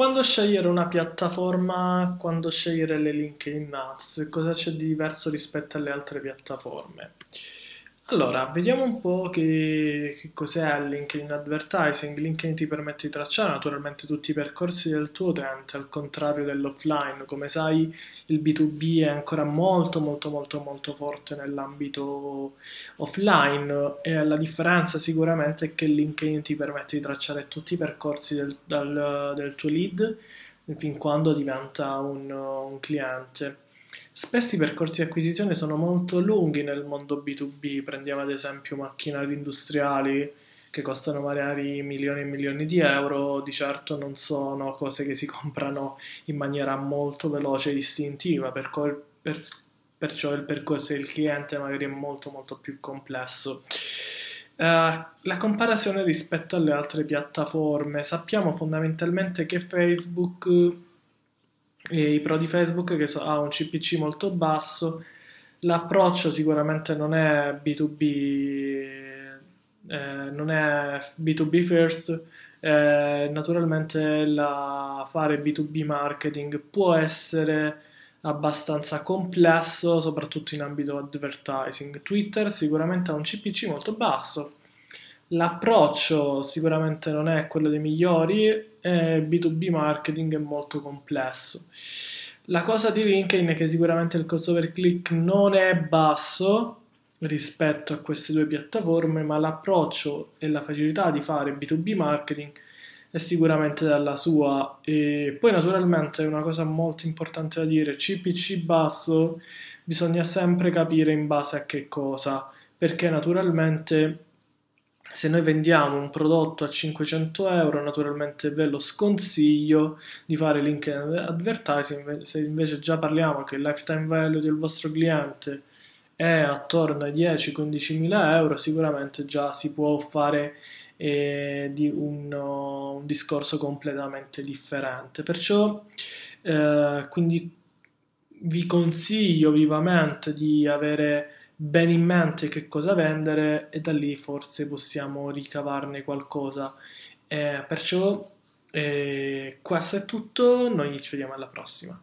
Quando scegliere una piattaforma, quando scegliere le LinkedIn Ads, cosa c'è di diverso rispetto alle altre piattaforme? Allora, vediamo un po' che, che cos'è il LinkedIn Advertising. LinkedIn ti permette di tracciare naturalmente tutti i percorsi del tuo utente, al contrario dell'offline. Come sai, il B2B è ancora molto molto molto molto forte nell'ambito offline e la differenza sicuramente è che LinkedIn ti permette di tracciare tutti i percorsi del, del, del tuo lead fin quando diventa un, un cliente. Spesso i percorsi di acquisizione sono molto lunghi nel mondo B2B, prendiamo ad esempio macchinari industriali che costano magari milioni e milioni di euro, di certo non sono cose che si comprano in maniera molto veloce e istintiva, per per, perciò il percorso del cliente magari è molto molto più complesso. Uh, la comparazione rispetto alle altre piattaforme, sappiamo fondamentalmente che Facebook e i pro di Facebook che so, ha un CPC molto basso, l'approccio sicuramente non è B2B, eh, non è B2B first, eh, naturalmente la, fare B2B marketing può essere abbastanza complesso, soprattutto in ambito advertising. Twitter sicuramente ha un CPC molto basso, L'approccio sicuramente non è quello dei migliori e B2B marketing è molto complesso. La cosa di LinkedIn è che sicuramente il costo per click non è basso rispetto a queste due piattaforme, ma l'approccio e la facilità di fare B2B marketing è sicuramente dalla sua. E poi naturalmente una cosa molto importante da dire, CPC basso bisogna sempre capire in base a che cosa, perché naturalmente se noi vendiamo un prodotto a 500 euro, naturalmente ve lo sconsiglio di fare link advertising. Se invece già parliamo che il lifetime value del vostro cliente è attorno ai 10-15 mila euro, sicuramente già si può fare eh, di un, un, discorso completamente differente. Perciò, eh, quindi vi consiglio vivamente di avere bene in mente che cosa vendere e da lì forse possiamo ricavarne qualcosa. Eh, perciò eh, questo è tutto, noi ci vediamo alla prossima.